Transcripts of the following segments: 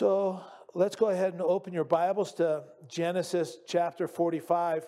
So let's go ahead and open your Bibles to Genesis chapter 45.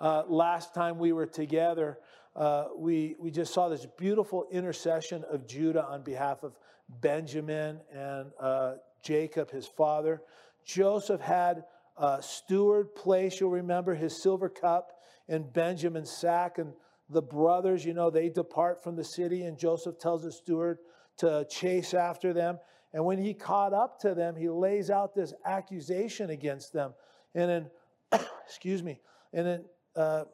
Uh, last time we were together, uh, we, we just saw this beautiful intercession of Judah on behalf of Benjamin and uh, Jacob, his father. Joseph had a steward place, you'll remember, his silver cup in Benjamin's sack. And the brothers, you know, they depart from the city, and Joseph tells the steward to chase after them. And when he caught up to them, he lays out this accusation against them. And then, excuse me, and then uh,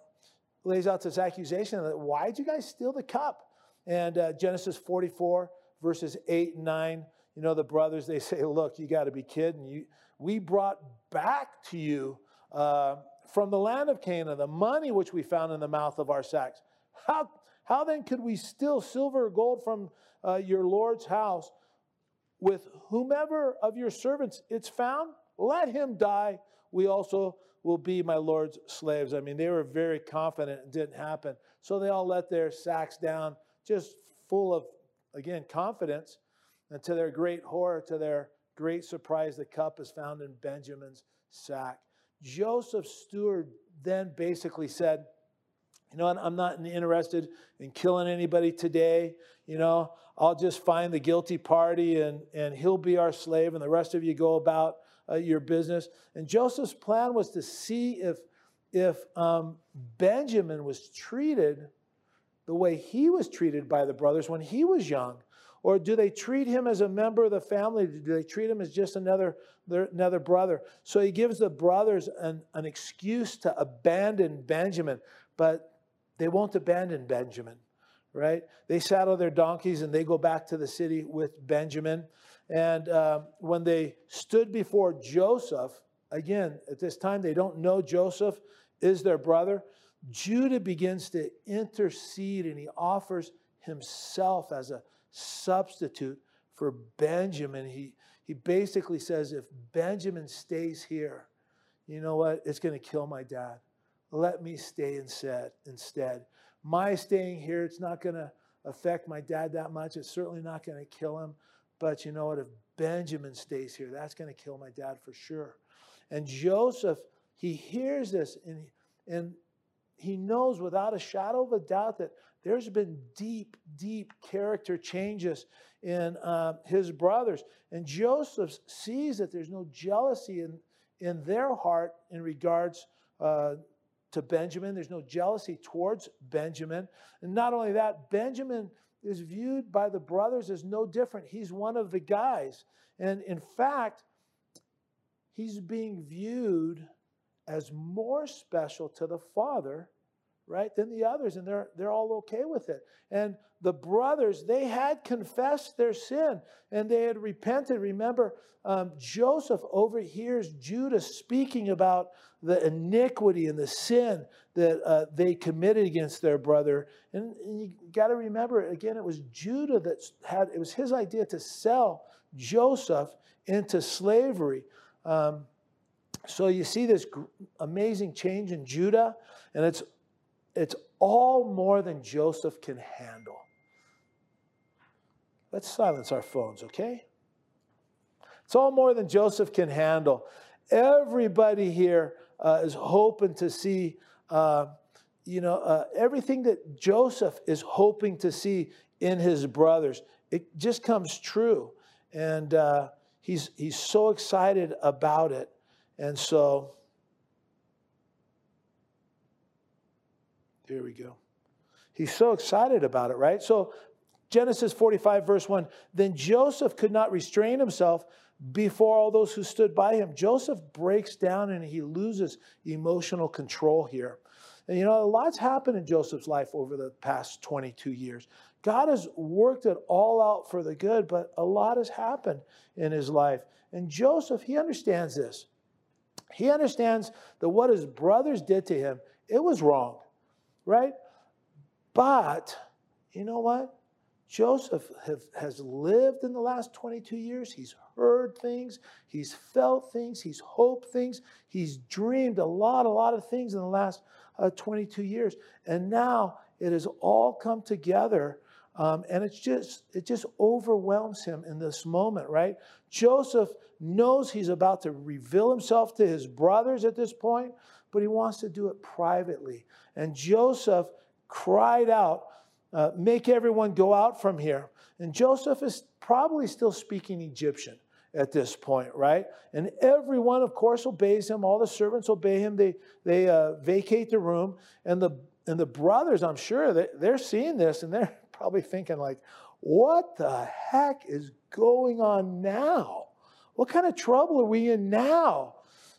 lays out this accusation that why did you guys steal the cup? And uh, Genesis 44, verses 8 and 9, you know, the brothers, they say, look, you got to be kidding. You, we brought back to you uh, from the land of Canaan the money which we found in the mouth of our sacks. How, how then could we steal silver or gold from uh, your Lord's house? With whomever of your servants it's found, let him die. We also will be my Lord's slaves. I mean, they were very confident it didn't happen. So they all let their sacks down, just full of, again, confidence. And to their great horror, to their great surprise, the cup is found in Benjamin's sack. Joseph's steward then basically said, you know, I'm not interested in killing anybody today. You know, I'll just find the guilty party and, and he'll be our slave, and the rest of you go about uh, your business. And Joseph's plan was to see if, if um, Benjamin was treated the way he was treated by the brothers when he was young. Or do they treat him as a member of the family? Do they treat him as just another, another brother? So he gives the brothers an, an excuse to abandon Benjamin. But they won't abandon Benjamin, right? They saddle their donkeys and they go back to the city with Benjamin. And uh, when they stood before Joseph, again, at this time, they don't know Joseph is their brother. Judah begins to intercede and he offers himself as a substitute for Benjamin. He, he basically says, if Benjamin stays here, you know what? It's going to kill my dad let me stay instead. Instead, my staying here, it's not going to affect my dad that much. It's certainly not going to kill him. But you know what? If Benjamin stays here, that's going to kill my dad for sure. And Joseph, he hears this and, and he knows without a shadow of a doubt that there's been deep, deep character changes in uh, his brothers. And Joseph sees that there's no jealousy in, in their heart in regards uh, to Benjamin. There's no jealousy towards Benjamin. And not only that, Benjamin is viewed by the brothers as no different. He's one of the guys. And in fact, he's being viewed as more special to the father right, than the others, and they're, they're all okay with it. And the brothers, they had confessed their sin and they had repented. Remember, um, Joseph overhears Judah speaking about the iniquity and the sin that uh, they committed against their brother. And, and you got to remember, again, it was Judah that had, it was his idea to sell Joseph into slavery. Um, so you see this amazing change in Judah, and it's it's all more than Joseph can handle. Let's silence our phones, okay? It's all more than Joseph can handle. Everybody here uh, is hoping to see, uh, you know, uh, everything that Joseph is hoping to see in his brothers. It just comes true. And uh, he's, he's so excited about it. And so There we go. He's so excited about it, right? So, Genesis 45, verse 1 Then Joseph could not restrain himself before all those who stood by him. Joseph breaks down and he loses emotional control here. And you know, a lot's happened in Joseph's life over the past 22 years. God has worked it all out for the good, but a lot has happened in his life. And Joseph, he understands this. He understands that what his brothers did to him, it was wrong right? But you know what? Joseph have, has lived in the last 22 years. He's heard things, he's felt things, he's hoped things, he's dreamed a lot, a lot of things in the last uh, 22 years. And now it has all come together Um, and it's just, it just overwhelms him in this moment, right? Joseph knows he's about to reveal himself to his brothers at this point, but he wants to do it privately. And Joseph cried out, uh, Make everyone go out from here. And Joseph is probably still speaking Egyptian at this point, right? And everyone, of course, obeys him. All the servants obey him. They, they uh, vacate the room. And the, and the brothers, I'm sure, they, they're seeing this and they're probably thinking, like, what the heck is going on now? What kind of trouble are we in now?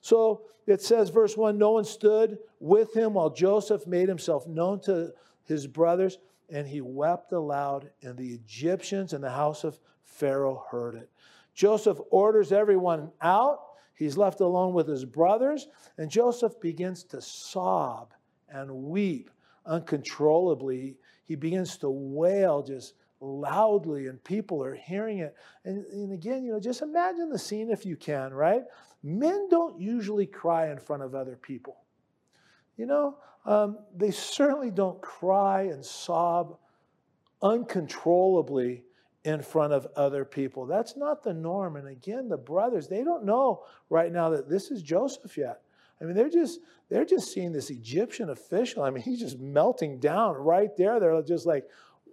So it says, verse 1 No one stood with him while Joseph made himself known to his brothers, and he wept aloud, and the Egyptians in the house of Pharaoh heard it. Joseph orders everyone out. He's left alone with his brothers, and Joseph begins to sob and weep uncontrollably. He begins to wail just loudly, and people are hearing it. And, and again, you know, just imagine the scene if you can, right? Men don't usually cry in front of other people. You know, um, they certainly don't cry and sob uncontrollably in front of other people. That's not the norm. And again, the brothers, they don't know right now that this is Joseph yet. I mean, they're just they're just seeing this Egyptian official. I mean, he's just melting down right there. They're just like,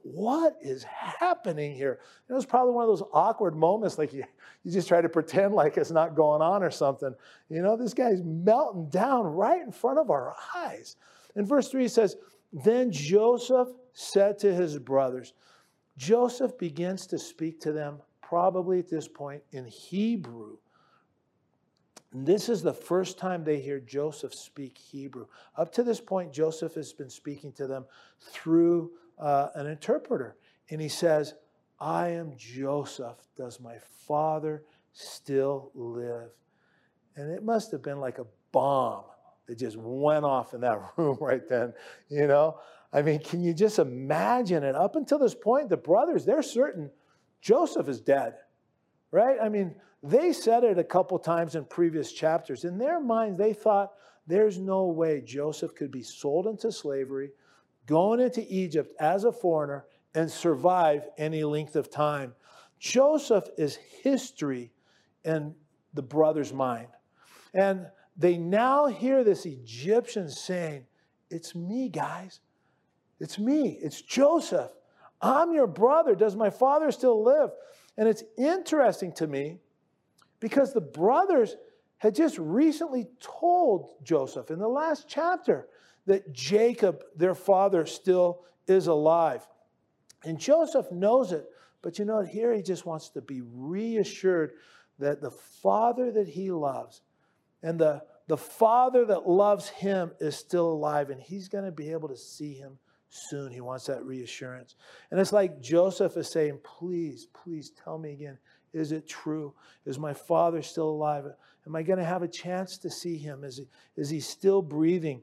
what is happening here? It was probably one of those awkward moments, like you, you just try to pretend like it's not going on or something. You know, this guy's melting down right in front of our eyes. In verse 3, he says, Then Joseph said to his brothers, Joseph begins to speak to them, probably at this point, in Hebrew. this is the first time they hear Joseph speak Hebrew. Up to this point, Joseph has been speaking to them through uh, an interpreter. And he says, I am Joseph. Does my father still live? And it must have been like a bomb that just went off in that room right then, you know? I mean, can you just imagine it? Up until this point, the brothers, they're certain Joseph is dead, right? I mean, they said it a couple times in previous chapters. In their minds, they thought there's no way Joseph could be sold into slavery, going into Egypt as a foreigner, and survive any length of time. Joseph is history in the brothers' mind. And they now hear this Egyptian saying, It's me, guys. It's me, it's Joseph. I'm your brother. Does my father still live? And it's interesting to me because the brothers had just recently told Joseph in the last chapter that Jacob, their father, still is alive. And Joseph knows it, but you know, here he just wants to be reassured that the father that he loves and the, the father that loves him is still alive, and he's going to be able to see him soon. He wants that reassurance. And it's like Joseph is saying, Please, please tell me again, is it true? Is my father still alive? Am I going to have a chance to see him? Is he, is he still breathing?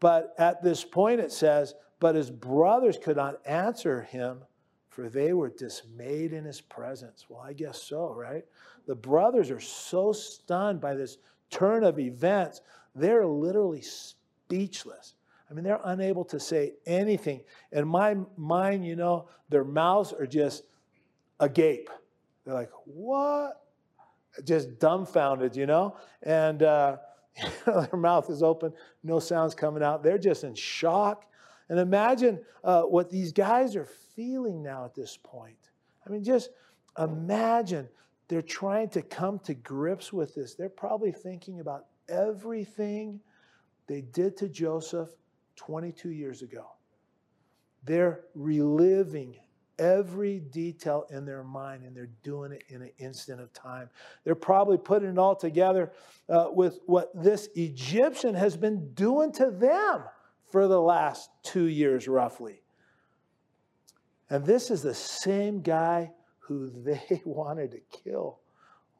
But at this point, it says, But his brothers could not answer him, for they were dismayed in his presence. Well, I guess so, right? The brothers are so stunned by this turn of events, they're literally speechless. I mean, they're unable to say anything. In my mind, you know, their mouths are just agape. They're like, what? Just dumbfounded, you know? And uh, their mouth is open, no sounds coming out. They're just in shock. And imagine uh, what these guys are feeling now at this point. I mean, just imagine they're trying to come to grips with this. They're probably thinking about everything they did to Joseph 22 years ago. They're reliving every detail in their mind and they're doing it in an instant of time. They're probably putting it all together uh, with what this Egyptian has been doing to them for the last two years, roughly. And this is the same guy who they wanted to kill.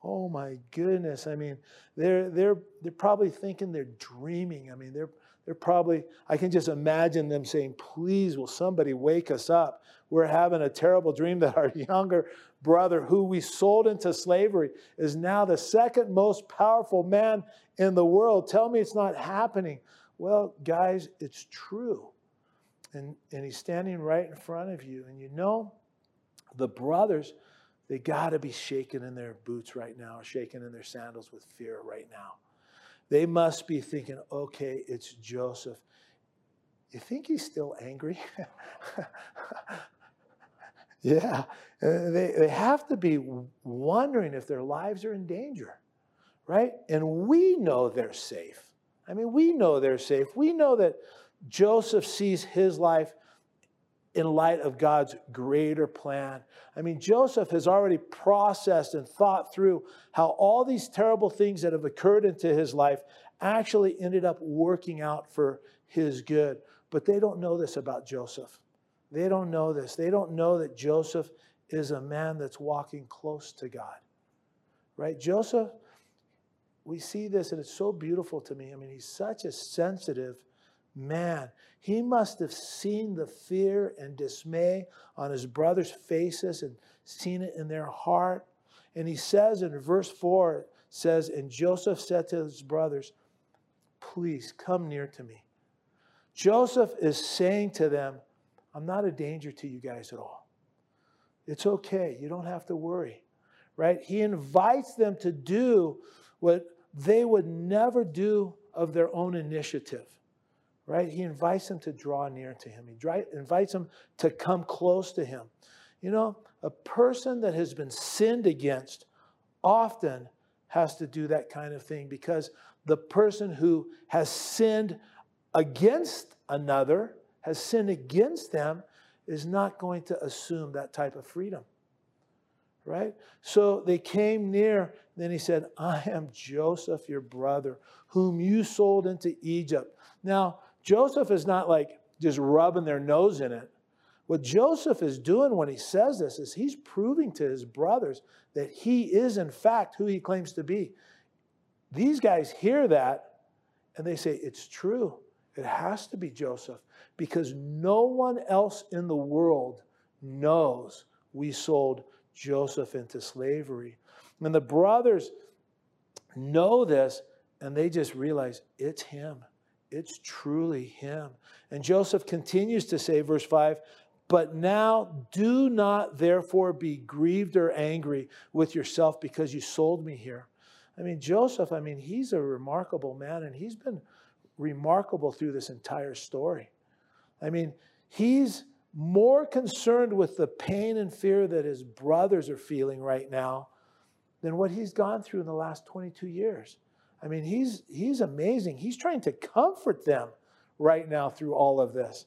Oh my goodness. I mean, they're, they're, they're probably thinking they're dreaming. I mean, they're, they're probably, I can just imagine them saying, Please, will somebody wake us up? We're having a terrible dream that our younger brother, who we sold into slavery, is now the second most powerful man in the world. Tell me it's not happening. Well, guys, it's true. and, and he's standing right in front of you. And you know, the brothers, they got to be shaking in their boots right now, shaking in their sandals with fear right now. They must be thinking, okay, it's Joseph. You think he's still angry? yeah. They, they have to be wondering if their lives are in danger, right? And we know they're safe. I mean, we know they're safe. We know that Joseph sees his life in light of God's greater plan. I mean, Joseph has already processed and thought through how all these terrible things that have occurred into his life actually ended up working out for his good. But they don't know this about Joseph. They don't know this. They don't know that Joseph is a man that's walking close to God. Right? Joseph, we see this and it's so beautiful to me. I mean, he's such a sensitive man. He must have seen the fear and dismay on his brothers' faces and seen it in their heart. And he says in verse 4, says, And Joseph said to his brothers, Please come near to me. Joseph is saying to them, I'm not a danger to you guys at all. It's okay. You don't have to worry, right? He invites them to do what they would never do of their own initiative right? He invites them to draw near to him. He invites them to come close to him. You know, a person that has been sinned against often has to do that kind of thing because the person who has sinned against another, has sinned against them, is not going to assume that type of freedom. Right? So they came near. Then he said, I am Joseph, your brother, whom you sold into Egypt. Now, Joseph is not like just rubbing their nose in it. What Joseph is doing when he says this is he's proving to his brothers that he is, in fact, who he claims to be. These guys hear that and they say, It's true. It has to be Joseph because no one else in the world knows we sold Joseph into slavery. And the brothers know this and they just realize it's him. It's truly him. And Joseph continues to say, verse 5, but now do not therefore be grieved or angry with yourself because you sold me here. I mean, Joseph, I mean, he's a remarkable man and he's been remarkable through this entire story. I mean, he's more concerned with the pain and fear that his brothers are feeling right now than what he's gone through in the last 22 years. I mean, he's, he's amazing. He's trying to comfort them right now through all of this.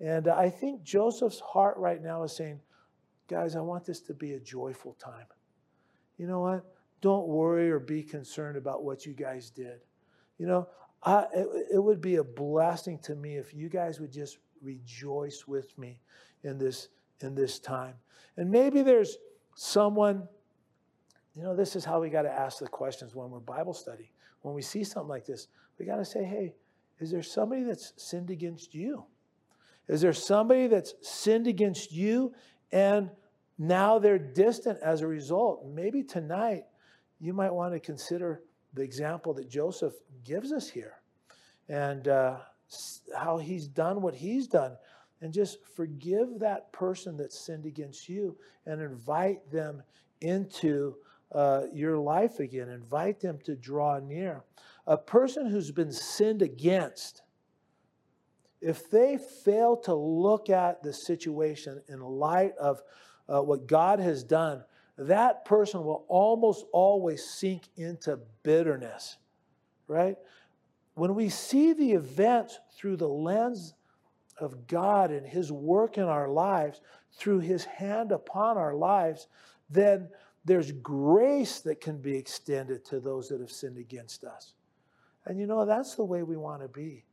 And I think Joseph's heart right now is saying, guys, I want this to be a joyful time. You know what? Don't worry or be concerned about what you guys did. You know, I, it, it would be a blessing to me if you guys would just rejoice with me in this in this time. And maybe there's someone, you know, this is how we got to ask the questions when we're Bible study when we see something like this, we got to say, hey, is there somebody that's sinned against you? Is there somebody that's sinned against you and now they're distant as a result? Maybe tonight you might want to consider the example that Joseph gives us here and uh, how he's done what he's done. And just forgive that person that sinned against you and invite them into uh, your life again. Invite them to draw near. A person who's been sinned against, if they fail to look at the situation in light of uh, what God has done, that person will almost always sink into bitterness, right? When we see the events through the lens of God and His work in our lives, through His hand upon our lives, then there's grace that can be extended to those that have sinned against us. And you know, that's the way we want to be.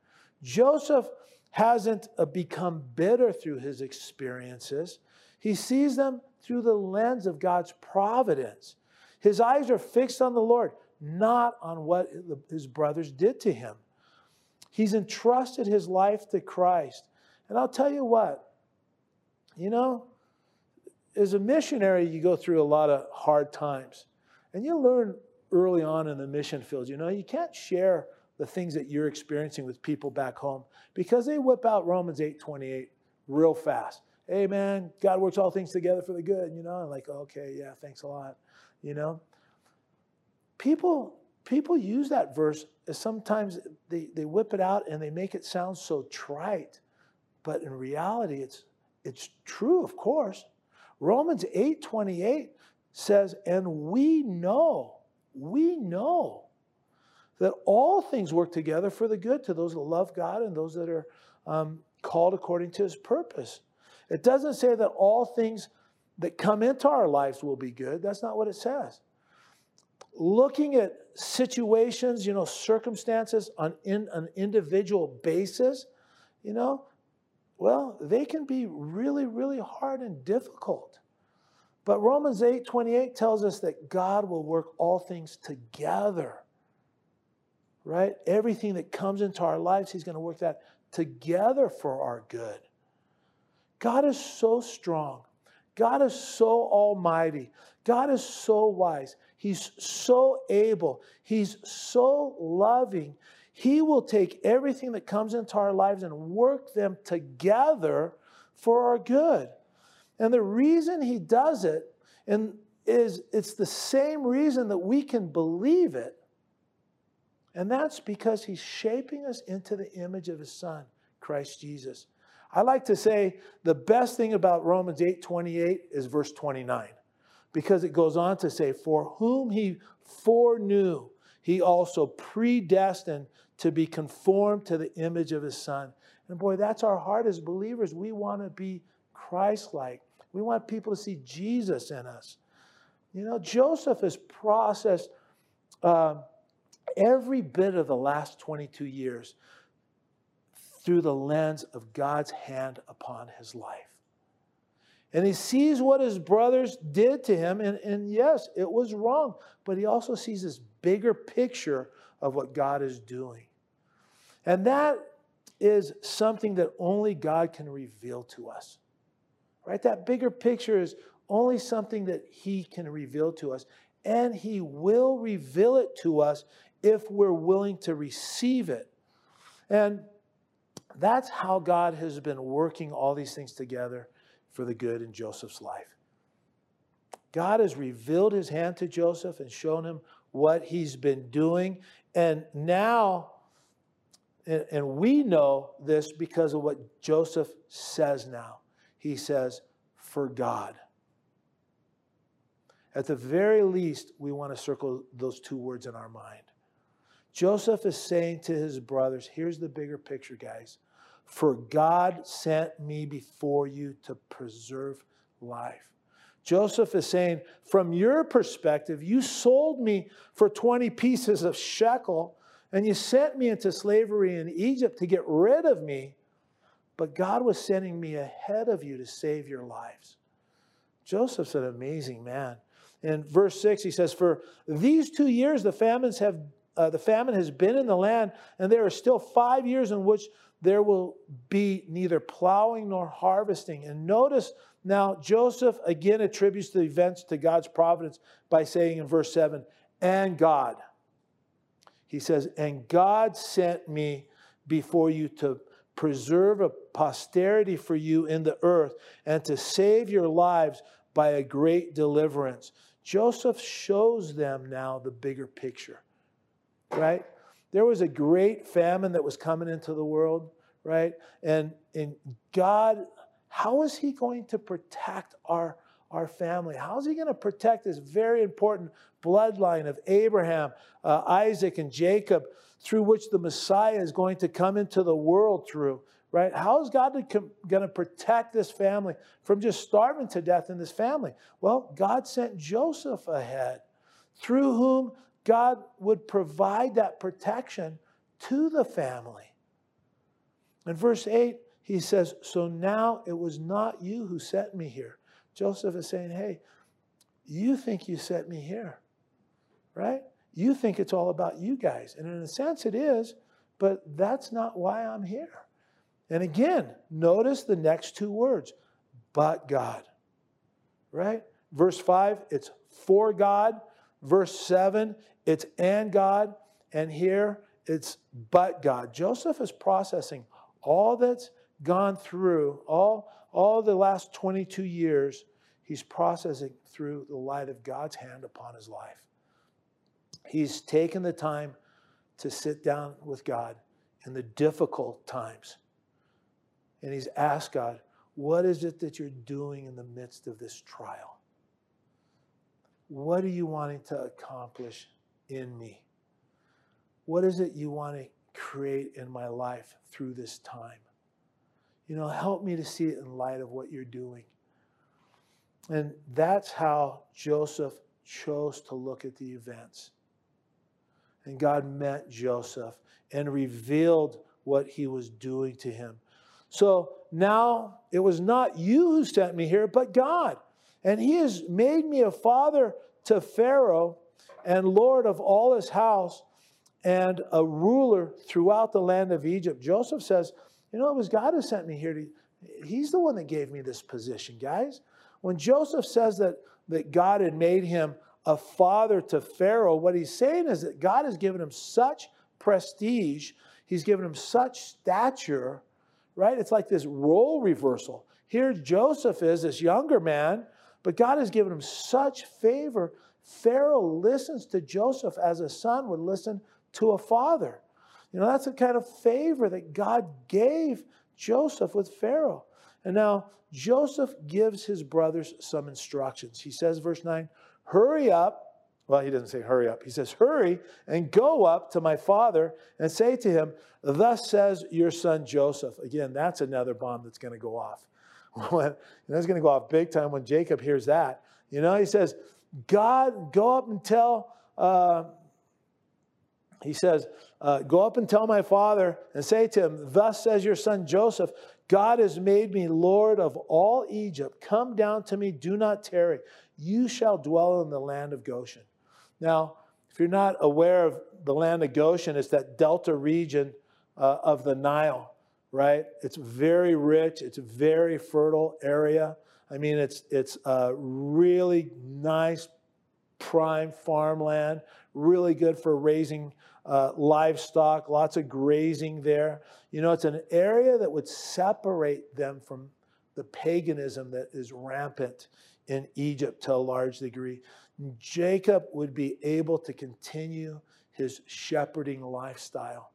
Joseph hasn't uh, become bitter through his experiences, he sees them through the lens of God's providence. His eyes are fixed on the Lord, not on what his brothers did to him. He's entrusted his life to Christ. And I'll tell you what, you know, as a missionary, you go through a lot of hard times. And you learn early on in the mission field, you know, you can't share the things that you're experiencing with people back home because they whip out Romans 8 28 real fast. Hey, man, God works all things together for the good, you know? I'm like, okay, yeah, thanks a lot, you know? People, people use that verse as sometimes they, they whip it out and they make it sound so trite, but in reality, it's, it's true, of course. Romans 8 28 says, and we know, we know that all things work together for the good to those that love God and those that are um, called according to his purpose. It doesn't say that all things that come into our lives will be good. That's not what it says. Looking at situations, you know, circumstances on in, an individual basis, you know, well, they can be really, really hard and difficult. But Romans 8 28 tells us that God will work all things together right? Everything that comes into our lives, He's going to work that together for our good. God is so strong. God is so almighty. God is so wise. He's so able. He's so loving. He will take everything that comes into our lives and work them together for our good. And the reason he does it and is it's the same reason that we can believe it and that's because he's shaping us into the image of his son, Christ Jesus. I like to say the best thing about Romans 8 28 is verse 29, because it goes on to say, For whom he foreknew, he also predestined to be conformed to the image of his son. And boy, that's our heart as believers. We want to be Christ like, we want people to see Jesus in us. You know, Joseph has processed. Uh, every bit of the last 22 years through the lens of God's hand upon his life. And he sees what his brothers did to him, and, and yes, it was wrong, but he also sees this bigger picture of what God is doing. And that is something that only God can reveal to us. Right? That bigger picture is only something that he can reveal to us. And he will reveal it to us if we're willing to receive it. And that's how God has been working all these things together for the good in Joseph's life. God has revealed his hand to Joseph and shown him what he's been doing. And now, and we know this because of what Joseph says now. He says, for God. At the very least, we want to circle those two words in our mind. Joseph is saying to his brothers, here's the bigger picture, guys. For God sent me before you to preserve life. Joseph is saying, from your perspective, you sold me for 20 pieces of shekel and you sent me into slavery in Egypt to get rid of me, but God was sending me ahead of you to save your lives. Joseph's an amazing man. In verse 6, he says, For these two years the famines have uh, the famine has been in the land, and there are still five years in which there will be neither plowing nor harvesting. And notice now, Joseph again attributes the events to God's providence by saying in verse 7, and God. He says, and God sent me before you to preserve a posterity for you in the earth and to save your lives by a great deliverance. Joseph shows them now the bigger picture right? There was a great famine that was coming into the world, right? And, and God, how is He going to protect our, our family? How is He going to protect this very important bloodline of Abraham, uh, Isaac, and Jacob, through which the Messiah is going to come into the world through? Right? How is God going to protect this family from just starving to death in this family? Well, God sent Joseph ahead, through whom God would provide that protection to the family. In verse 8, he says, So now it was not you who sent me here. Joseph is saying, Hey, you think you sent me here, right? You think it's all about you guys. And in a sense, it is, but that's not why I'm here. And again, notice the next two words, but God, right? Verse 5, it's for God. Verse 7, it's and God. And here it's but God. Joseph is processing all that's gone through, all, all the last 22 years, he's processing through the light of God's hand upon his life. He's taken the time to sit down with God in the difficult times. And he's asked God, What is it that you're doing in the midst of this trial? What are you wanting to accomplish in me? What is it you want to create in my life through this time? You know, help me to see it in light of what you're doing. And that's how Joseph chose to look at the events. And God met Joseph and revealed what he was doing to him. So now it was not you who sent me here, but God. And he has made me a father to Pharaoh and Lord of all his house and a ruler throughout the land of Egypt. Joseph says, You know, it was God who sent me here. To, he's the one that gave me this position, guys. When Joseph says that, that God had made him a father to Pharaoh, what he's saying is that God has given him such prestige, he's given him such stature, right? It's like this role reversal. Here, Joseph is this younger man, but God has given him such favor. Pharaoh listens to Joseph as a son would listen to a father. You know, that's the kind of favor that God gave Joseph with Pharaoh. And now Joseph gives his brothers some instructions. He says, verse 9, hurry up. Well, he doesn't say hurry up. He says, hurry and go up to my father and say to him, Thus says your son Joseph. Again, that's another bomb that's going to go off. that's going to go off big time when Jacob hears that. You know, he says, God, go up and tell uh, he says, uh, Go up and tell my father and say to him, Thus says your son Joseph, God has made me Lord of all Egypt. Come down to me, do not tarry. You shall dwell in the land of Goshen. Now, if you're not aware of the land of Goshen, it's that delta region uh, of the Nile, right? It's very rich, it's a very fertile area. I mean, it's, it's a really nice, prime farmland, really good for raising uh, livestock, lots of grazing there. You know, it's an area that would separate them from the paganism that is rampant in Egypt to a large degree. Jacob would be able to continue his shepherding lifestyle,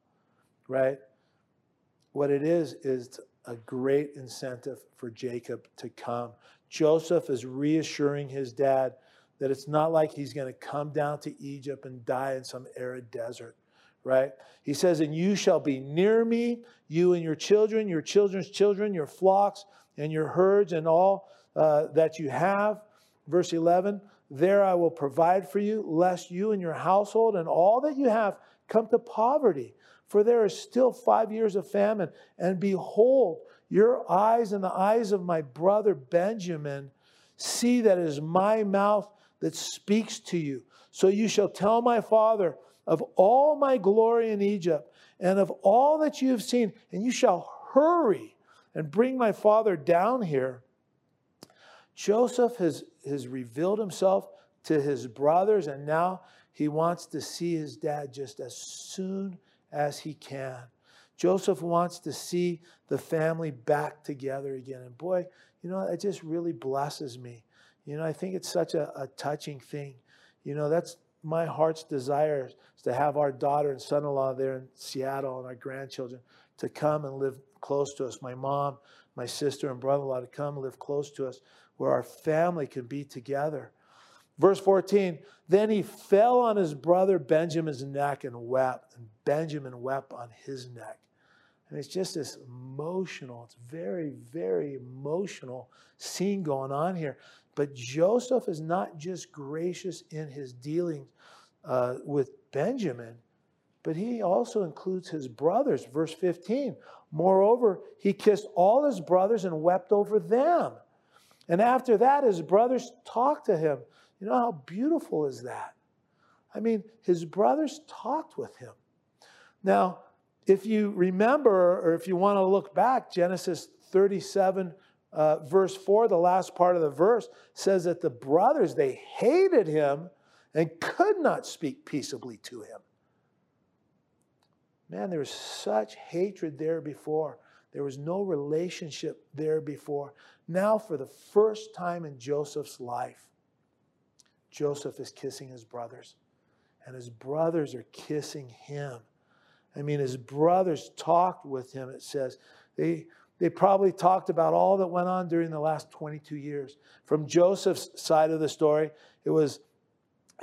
right? What it is, is a great incentive for Jacob to come. Joseph is reassuring his dad that it's not like he's going to come down to Egypt and die in some arid desert, right? He says, And you shall be near me, you and your children, your children's children, your flocks, and your herds, and all uh, that you have. Verse 11, there I will provide for you, lest you and your household and all that you have come to poverty. For there is still five years of famine. And behold, your eyes and the eyes of my brother Benjamin see that it is my mouth that speaks to you. So you shall tell my father of all my glory in Egypt and of all that you have seen, and you shall hurry and bring my father down here. Joseph has, has revealed himself to his brothers, and now he wants to see his dad just as soon as he can. Joseph wants to see the family back together again. And boy, you know, it just really blesses me you know, I think it's such a, a touching thing. You know, that's my heart's desire is to have our daughter and son in law there in Seattle and our grandchildren to come and live close to us. My mom, my sister, and brother in law to come and live close to us where our family can be together. Verse 14, then he fell on his brother Benjamin's neck and wept, and Benjamin wept on his neck. And it's just this emotional, it's very, very emotional scene going on here. But Joseph is not just gracious in his dealings uh, with Benjamin, but he also includes his brothers. Verse 15. Moreover, he kissed all his brothers and wept over them. And after that, his brothers talked to him. You know how beautiful is that? I mean, his brothers talked with him. Now, if you remember, or if you want to look back, Genesis 37, uh, verse 4, the last part of the verse, says that the brothers, they hated him and could not speak peaceably to him. Man, there was such hatred there before. There was no relationship there before. Now, for the first time in Joseph's life, Joseph is kissing his brothers, and his brothers are kissing him. I mean, his brothers talked with him, it says. They, they probably talked about all that went on during the last 22 years. From Joseph's side of the story, it was,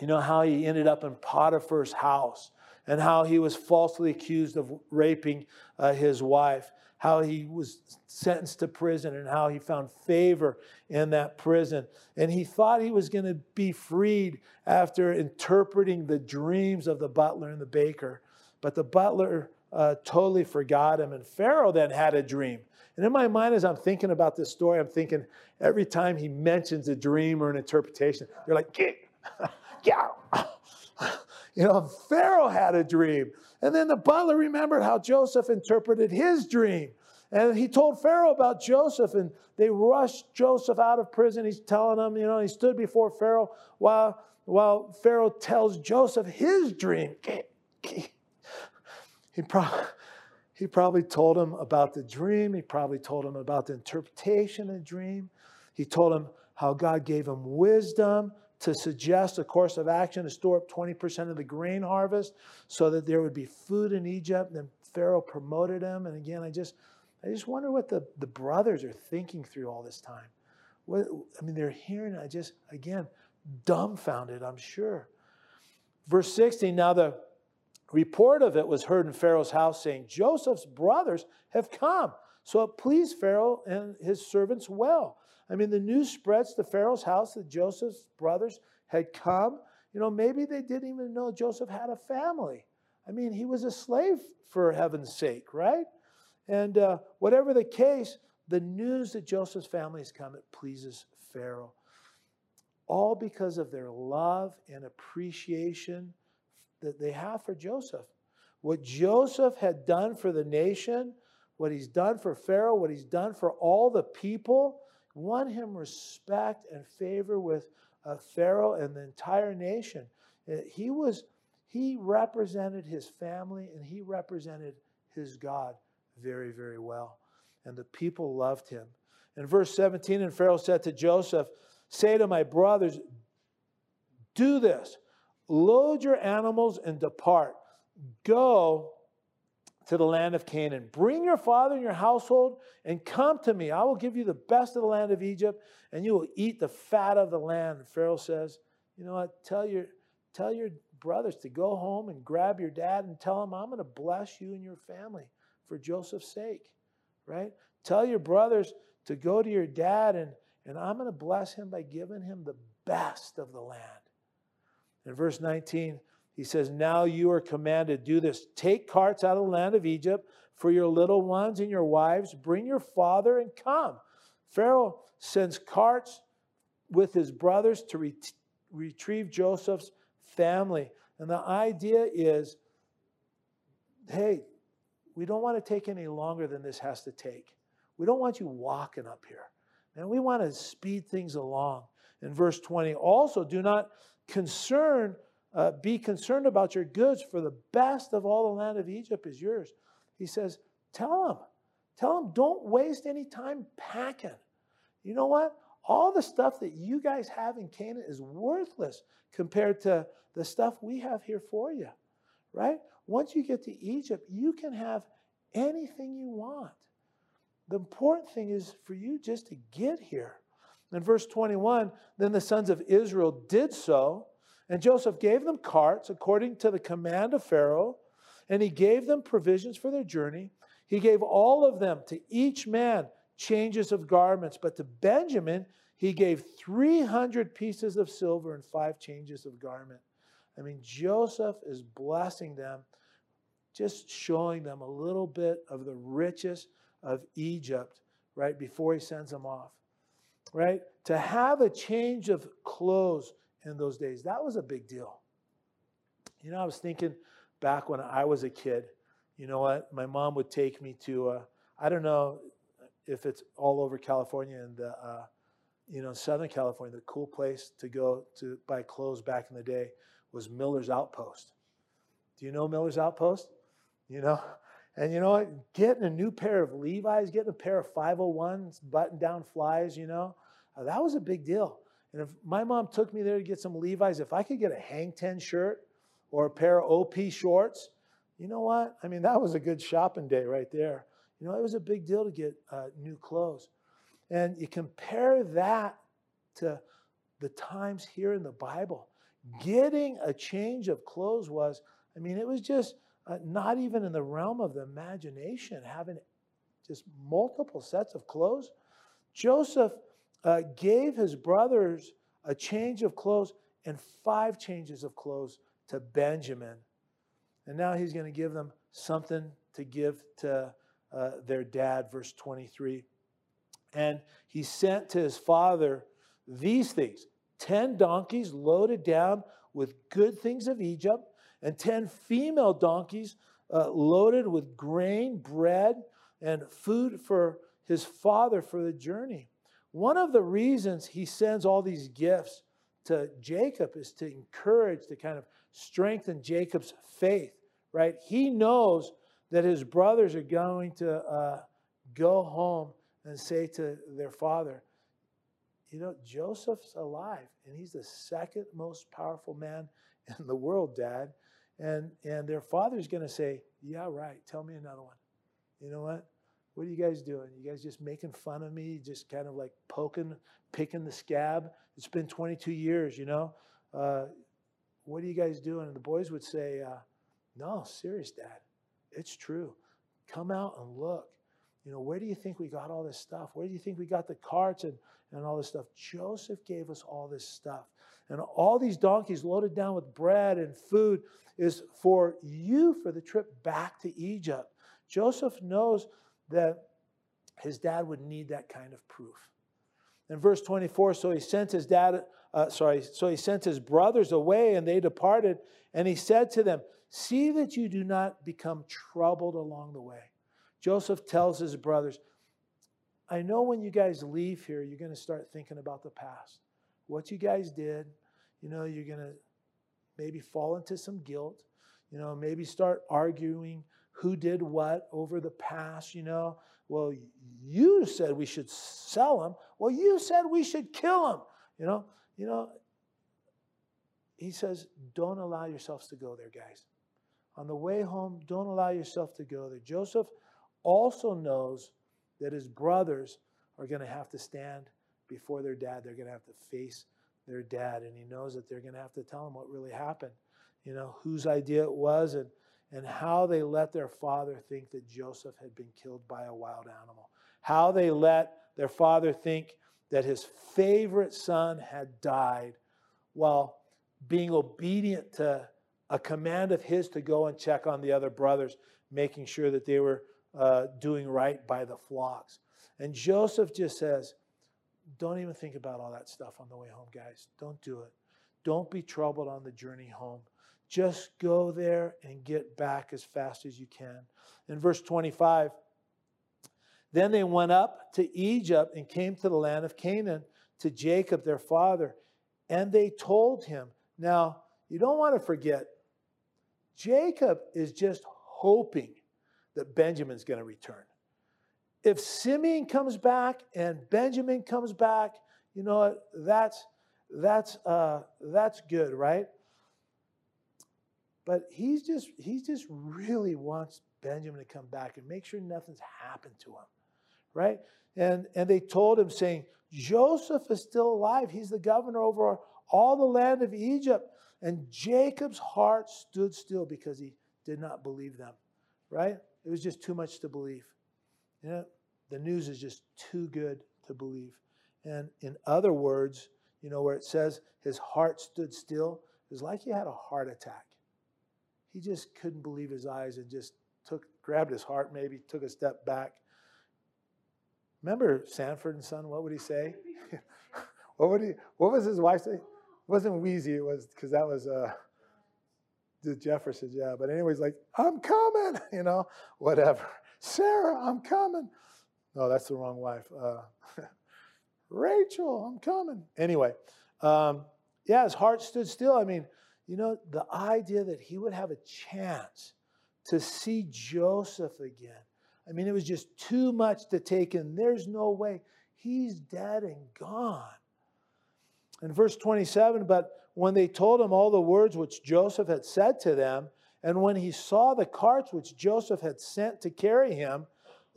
you know, how he ended up in Potiphar's house and how he was falsely accused of raping uh, his wife how he was sentenced to prison and how he found favor in that prison. And he thought he was going to be freed after interpreting the dreams of the butler and the baker. But the butler uh, totally forgot him. And Pharaoh then had a dream. And in my mind, as I'm thinking about this story, I'm thinking every time he mentions a dream or an interpretation, they're like, yeah. you know, Pharaoh had a dream. And then the butler remembered how Joseph interpreted his dream. And he told Pharaoh about Joseph, and they rushed Joseph out of prison. He's telling them, you know, he stood before Pharaoh while, while Pharaoh tells Joseph his dream. He, pro- he probably told him about the dream. He probably told him about the interpretation of the dream. He told him how God gave him wisdom to suggest a course of action to store up 20% of the grain harvest so that there would be food in Egypt. And Then Pharaoh promoted him. And again, I just, I just wonder what the, the brothers are thinking through all this time. What, I mean, they're hearing, I just, again, dumbfounded, I'm sure. Verse 16, now the report of it was heard in Pharaoh's house, saying, Joseph's brothers have come. So it pleased Pharaoh and his servants well. I mean, the news spreads to Pharaoh's house that Joseph's brothers had come. You know, maybe they didn't even know Joseph had a family. I mean, he was a slave for heaven's sake, right? And uh, whatever the case, the news that Joseph's family has come, it pleases Pharaoh. All because of their love and appreciation that they have for Joseph. What Joseph had done for the nation, what he's done for Pharaoh, what he's done for all the people, won him respect and favor with uh, Pharaoh and the entire nation. Uh, he was he represented his family and he represented his God very, very well. And the people loved him. In verse 17, and Pharaoh said to Joseph, Say to my brothers, do this load your animals and depart. Go to the land of Canaan. Bring your father and your household and come to me. I will give you the best of the land of Egypt, and you will eat the fat of the land. And Pharaoh says, You know what? Tell your, tell your brothers to go home and grab your dad and tell him, I'm going to bless you and your family for Joseph's sake, right? Tell your brothers to go to your dad and, and I'm going to bless him by giving him the best of the land. In verse 19, he says, Now you are commanded, do this. Take carts out of the land of Egypt for your little ones and your wives. Bring your father and come. Pharaoh sends carts with his brothers to ret- retrieve Joseph's family. And the idea is hey, we don't want to take any longer than this has to take. We don't want you walking up here. And we want to speed things along. In verse 20, also do not concern, uh, be concerned about your goods, for the best of all the land of Egypt is yours. He says, tell them, tell them, don't waste any time packing. You know what? All the stuff that you guys have in Canaan is worthless compared to the stuff we have here for you, right? Once you get to Egypt, you can have anything you want. The important thing is for you just to get here. In verse 21, then the sons of Israel did so, and Joseph gave them carts according to the command of Pharaoh, and he gave them provisions for their journey. He gave all of them to each man changes of garments, but to Benjamin he gave 300 pieces of silver and five changes of garment. I mean, Joseph is blessing them, just showing them a little bit of the riches of Egypt, right, before he sends them off, right? To have a change of clothes in those days, that was a big deal. You know, I was thinking back when I was a kid, you know what? My mom would take me to, uh, I don't know if it's all over California and the, uh, you know, Southern California, the cool place to go to buy clothes back in the day was Miller's Outpost. Do you know Miller's Outpost? you know. And you know what? Getting a new pair of Levi's, getting a pair of 501s, button down flies, you know, uh, that was a big deal. And if my mom took me there to get some Levi's, if I could get a hang 10 shirt or a pair of OP shorts, you know what? I mean, that was a good shopping day right there. You know, it was a big deal to get uh, new clothes. And you compare that to the times here in the Bible. Getting a change of clothes was, I mean, it was just uh, not even in the realm of the imagination, having just multiple sets of clothes. Joseph uh, gave his brothers a change of clothes and five changes of clothes to Benjamin. And now he's going to give them something to give to uh, their dad, verse 23. And he sent to his father these things 10 donkeys loaded down with good things of Egypt, and 10 female donkeys uh, loaded with grain, bread, and food for his father for the journey. One of the reasons he sends all these gifts to Jacob is to encourage, to kind of strengthen Jacob's faith, right? He knows that his brothers are going to uh, go home and say to their father, You know, Joseph's alive, and he's the second most powerful man in the world, Dad. And, and their father's going to say, Yeah, right. Tell me another one. You know what? What are you guys doing? You guys just making fun of me, just kind of like poking, picking the scab? It's been 22 years, you know? Uh, what are you guys doing? And the boys would say, uh, No, serious, Dad. It's true. Come out and look. You know, where do you think we got all this stuff? Where do you think we got the carts and, and all this stuff? Joseph gave us all this stuff. And all these donkeys loaded down with bread and food is for you for the trip back to Egypt. Joseph knows that his dad would need that kind of proof. In verse 24, so he sent his dad, uh, sorry, so he sent his brothers away and they departed. And he said to them, See that you do not become troubled along the way. Joseph tells his brothers, I know when you guys leave here, you're going to start thinking about the past. What you guys did, you know, you're going to maybe fall into some guilt, you know, maybe start arguing who did what over the past, you know. Well, you said we should sell him. Well, you said we should kill him. You know, you know. He says, don't allow yourselves to go there, guys. On the way home, don't allow yourself to go there. Joseph also knows that his brothers are going to have to stand before their dad. They're going to have to face their dad. And he knows that they're going to have to tell him what really happened, you know, whose idea it was and, and how they let their father think that Joseph had been killed by a wild animal, how they let their father think that his favorite son had died while being obedient to a command of his to go and check on the other brothers, making sure that they were uh, doing right by the flocks. And Joseph just says, Don't even think about all that stuff on the way home, guys. Don't do it. Don't be troubled on the journey home. Just go there and get back as fast as you can. In verse 25, then they went up to Egypt and came to the land of Canaan to Jacob, their father, and they told him. Now, you don't want to forget, Jacob is just hoping that Benjamin's going to return. If Simeon comes back and Benjamin comes back, you know that's that's uh, that's good, right? But he's just he just really wants Benjamin to come back and make sure nothing's happened to him, right? And and they told him saying Joseph is still alive. He's the governor over all the land of Egypt. And Jacob's heart stood still because he did not believe them, right? It was just too much to believe. You know, the news is just too good to believe. And in other words, you know, where it says his heart stood still, it was like he had a heart attack. He just couldn't believe his eyes and just took, grabbed his heart, maybe took a step back. Remember Sanford and Son? What would he say? what would he? What was his wife say? It wasn't Weezy. It was because that was uh, the Jeffersons, yeah. But anyways, like, I'm coming, you know, whatever. Sarah, I'm coming. No, that's the wrong wife. Uh, Rachel, I'm coming. Anyway, um, yeah, his heart stood still. I mean, you know, the idea that he would have a chance to see Joseph again. I mean, it was just too much to take in. There's no way. He's dead and gone. In verse 27, but when they told him all the words which Joseph had said to them, and when he saw the carts which Joseph had sent to carry him,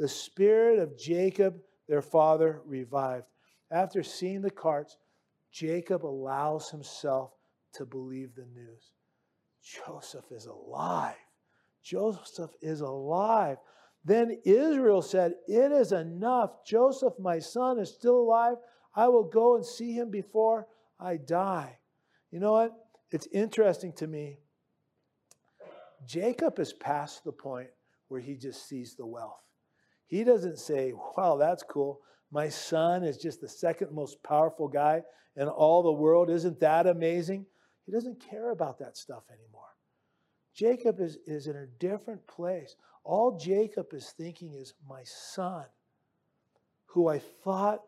the spirit of Jacob, their father, revived. After seeing the carts, Jacob allows himself to believe the news. Joseph is alive. Joseph is alive. Then Israel said, It is enough. Joseph, my son, is still alive. I will go and see him before I die. You know what? It's interesting to me. Jacob is past the point where he just sees the wealth. He doesn't say, Wow, that's cool. My son is just the second most powerful guy in all the world. Isn't that amazing? He doesn't care about that stuff anymore. Jacob is, is in a different place. All Jacob is thinking is, My son, who I thought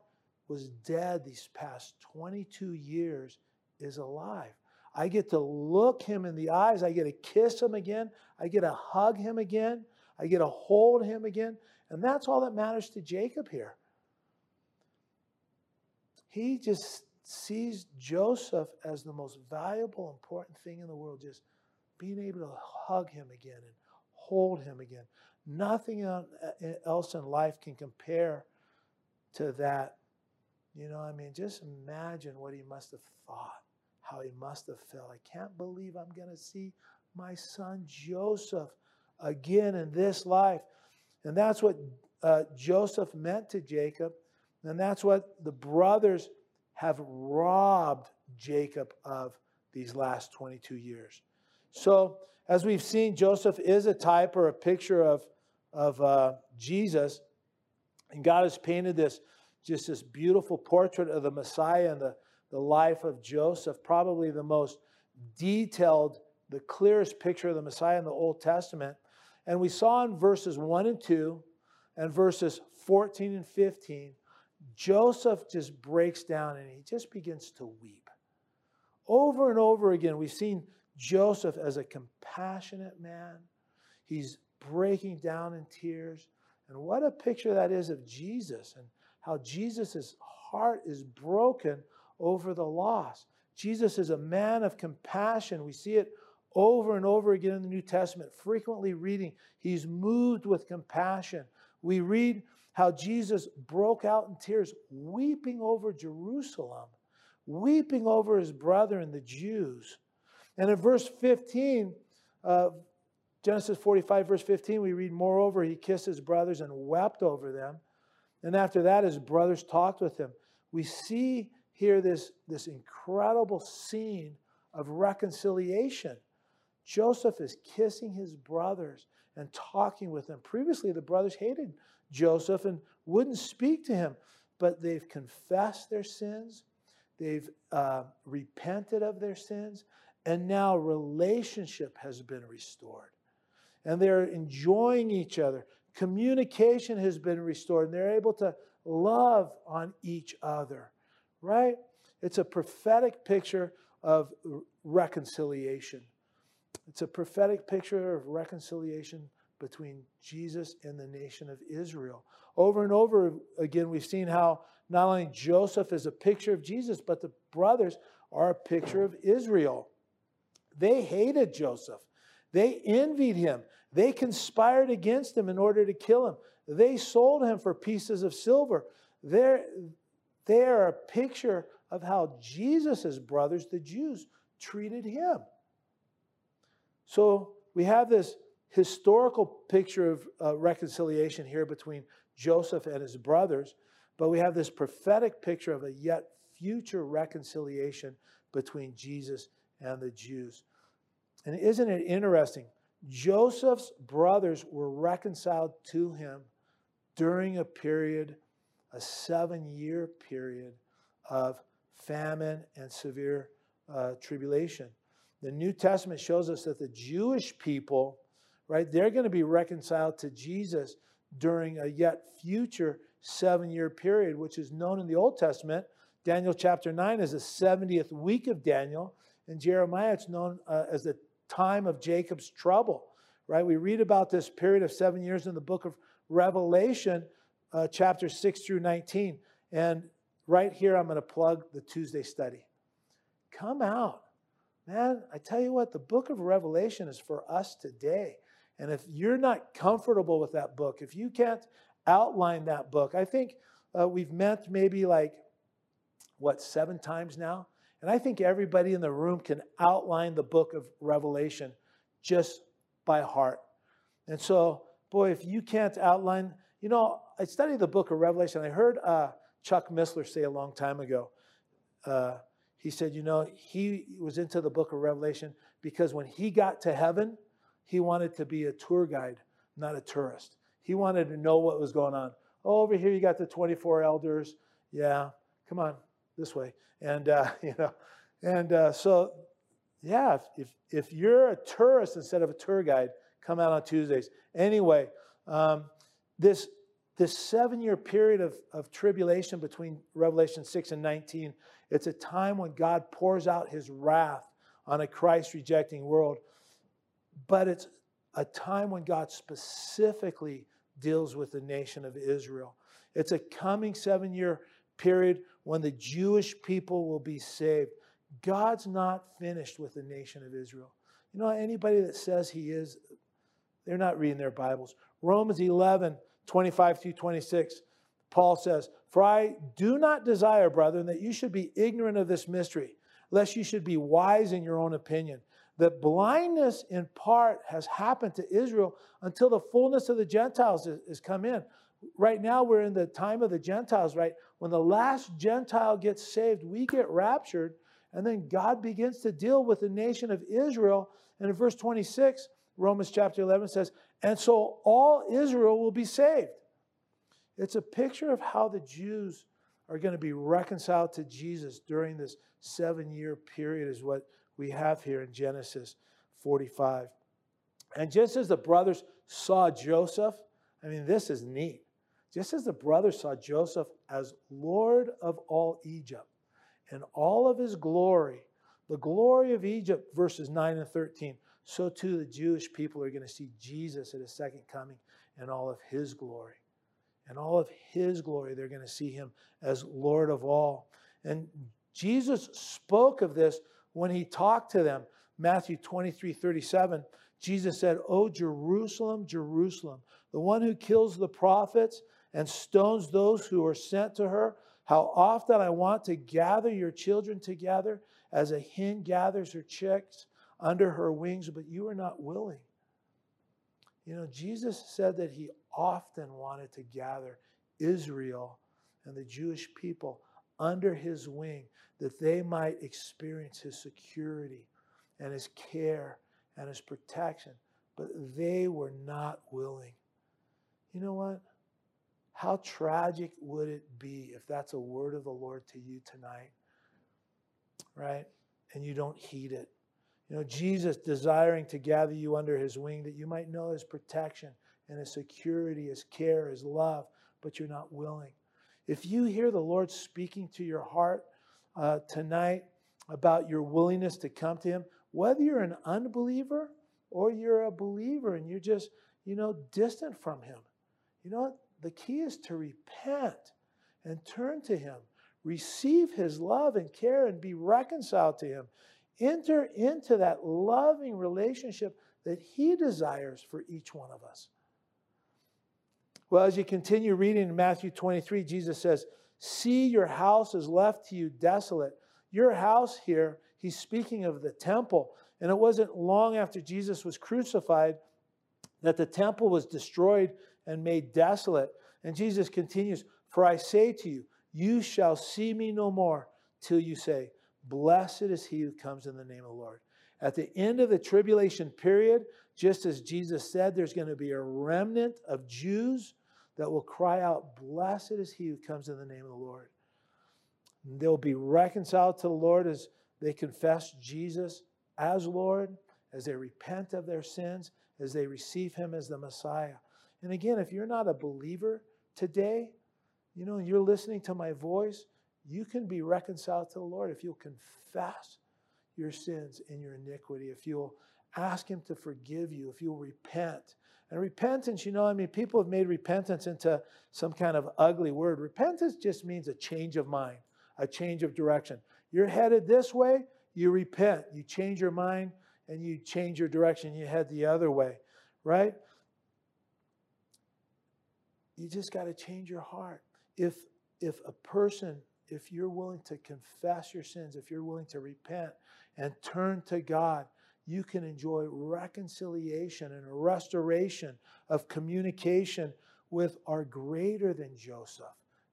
was dead these past 22 years, is alive. I get to look him in the eyes. I get to kiss him again. I get to hug him again. I get to hold him again. And that's all that matters to Jacob here. He just sees Joseph as the most valuable, important thing in the world, just being able to hug him again and hold him again. Nothing else in life can compare to that. You know, I mean, just imagine what he must have thought, how he must have felt. I can't believe I'm going to see my son Joseph again in this life. And that's what uh, Joseph meant to Jacob. And that's what the brothers have robbed Jacob of these last 22 years. So, as we've seen, Joseph is a type or a picture of, of uh, Jesus. And God has painted this just this beautiful portrait of the Messiah and the, the life of Joseph, probably the most detailed, the clearest picture of the Messiah in the Old Testament. And we saw in verses 1 and 2 and verses 14 and 15, Joseph just breaks down and he just begins to weep. Over and over again, we've seen Joseph as a compassionate man. He's breaking down in tears. And what a picture that is of Jesus and how Jesus' heart is broken over the loss. Jesus is a man of compassion. We see it over and over again in the New Testament, frequently reading. He's moved with compassion. We read how Jesus broke out in tears, weeping over Jerusalem, weeping over his brethren, the Jews. And in verse 15, uh, Genesis 45, verse 15, we read, Moreover, he kissed his brothers and wept over them. And after that, his brothers talked with him. We see here this, this incredible scene of reconciliation. Joseph is kissing his brothers and talking with them. Previously, the brothers hated Joseph and wouldn't speak to him, but they've confessed their sins, they've uh, repented of their sins, and now relationship has been restored. And they're enjoying each other. Communication has been restored, and they're able to love on each other, right? It's a prophetic picture of reconciliation. It's a prophetic picture of reconciliation between Jesus and the nation of Israel. Over and over again, we've seen how not only Joseph is a picture of Jesus, but the brothers are a picture of Israel. They hated Joseph. They envied him. They conspired against him in order to kill him. They sold him for pieces of silver. They're, they're a picture of how Jesus' brothers, the Jews, treated him. So we have this historical picture of uh, reconciliation here between Joseph and his brothers, but we have this prophetic picture of a yet future reconciliation between Jesus and the Jews. And isn't it interesting? Joseph's brothers were reconciled to him during a period, a seven year period of famine and severe uh, tribulation. The New Testament shows us that the Jewish people, right, they're going to be reconciled to Jesus during a yet future seven year period, which is known in the Old Testament. Daniel chapter 9 is the 70th week of Daniel. In Jeremiah, it's known uh, as the time of Jacob's trouble, right? We read about this period of seven years in the book of Revelation, uh, chapter 6 through 19. And right here, I'm going to plug the Tuesday study. Come out. Man, I tell you what, the book of Revelation is for us today. And if you're not comfortable with that book, if you can't outline that book, I think uh, we've met maybe like, what, seven times now? And I think everybody in the room can outline the book of Revelation just by heart. And so, boy, if you can't outline, you know, I studied the book of Revelation. I heard uh, Chuck Missler say a long time ago, uh, he said, you know, he was into the book of Revelation because when he got to heaven, he wanted to be a tour guide, not a tourist. He wanted to know what was going on. Oh, over here you got the 24 elders. Yeah, come on, this way. And, uh, you know, and uh, so, yeah, if, if you're a tourist instead of a tour guide, come out on Tuesdays. Anyway, um, this, this seven year period of, of tribulation between Revelation 6 and 19, it's a time when God pours out his wrath on a Christ rejecting world. But it's a time when God specifically deals with the nation of Israel. It's a coming seven year period when the Jewish people will be saved. God's not finished with the nation of Israel. You know, anybody that says he is, they're not reading their Bibles. Romans 11, 25 through 26, Paul says, For I do not desire, brethren, that you should be ignorant of this mystery, lest you should be wise in your own opinion. That blindness in part has happened to Israel until the fullness of the Gentiles is, come in. Right now, we're in the time of the Gentiles, right? When the last Gentile gets saved, we get raptured, and then God begins to deal with the nation of Israel. And in verse 26, Romans chapter 11 says, And so all Israel will be saved. It's a picture of how the Jews are going to be reconciled to Jesus during this seven year period, is what we have here in Genesis 45. And just as the brothers saw Joseph, I mean, this is neat. Just as the brothers saw Joseph as Lord of all Egypt and all of his glory, the glory of Egypt, verses 9 and 13, so too the Jewish people are going to see Jesus at his second coming and all of his glory. And all of his glory, they're going to see him as Lord of all. And Jesus spoke of this when he talked to them. Matthew 23 37, Jesus said, Oh, Jerusalem, Jerusalem, the one who kills the prophets and stones those who are sent to her. How often I want to gather your children together as a hen gathers her chicks under her wings, but you are not willing. You know, Jesus said that he often wanted to gather Israel and the Jewish people under his wing that they might experience his security and his care and his protection. But they were not willing. You know what? How tragic would it be if that's a word of the Lord to you tonight? Right? And you don't heed it. You know, Jesus desiring to gather you under his wing that you might know his protection and his security, his care, his love, but you're not willing. If you hear the Lord speaking to your heart uh, tonight about your willingness to come to him, whether you're an unbeliever or you're a believer and you're just, you know, distant from him, you know? The key is to repent and turn to Him, receive His love and care, and be reconciled to Him. Enter into that loving relationship that He desires for each one of us. Well, as you continue reading in Matthew 23, Jesus says, See, your house is left to you desolate. Your house here, he's speaking of the temple. And it wasn't long after Jesus was crucified that the temple was destroyed and made desolate. And Jesus continues, For I say to you, you shall see me no more till you say, Blessed is he who comes in the name of the Lord. At the end of the tribulation period, just as Jesus said, there's going to be a remnant of Jews that will cry out, Blessed is he who comes in the name of the Lord. And they'll be reconciled to the Lord as they confess Jesus as Lord, as they repent of their sins, as they receive him as the Messiah. And again, if you're not a believer today, you know, you're listening to my voice, you can be reconciled to the Lord if you'll confess your sins and your iniquity, if you'll ask Him to forgive you if you'll repent. And repentance, you know, I mean, people have made repentance into some kind of ugly word. Repentance just means a change of mind, a change of direction. You're headed this way, you repent. You change your mind and you change your direction, you head the other way, right? You just got to change your heart. If if a person, if you're willing to confess your sins, if you're willing to repent and turn to God, you can enjoy reconciliation and restoration of communication with our greater than Joseph,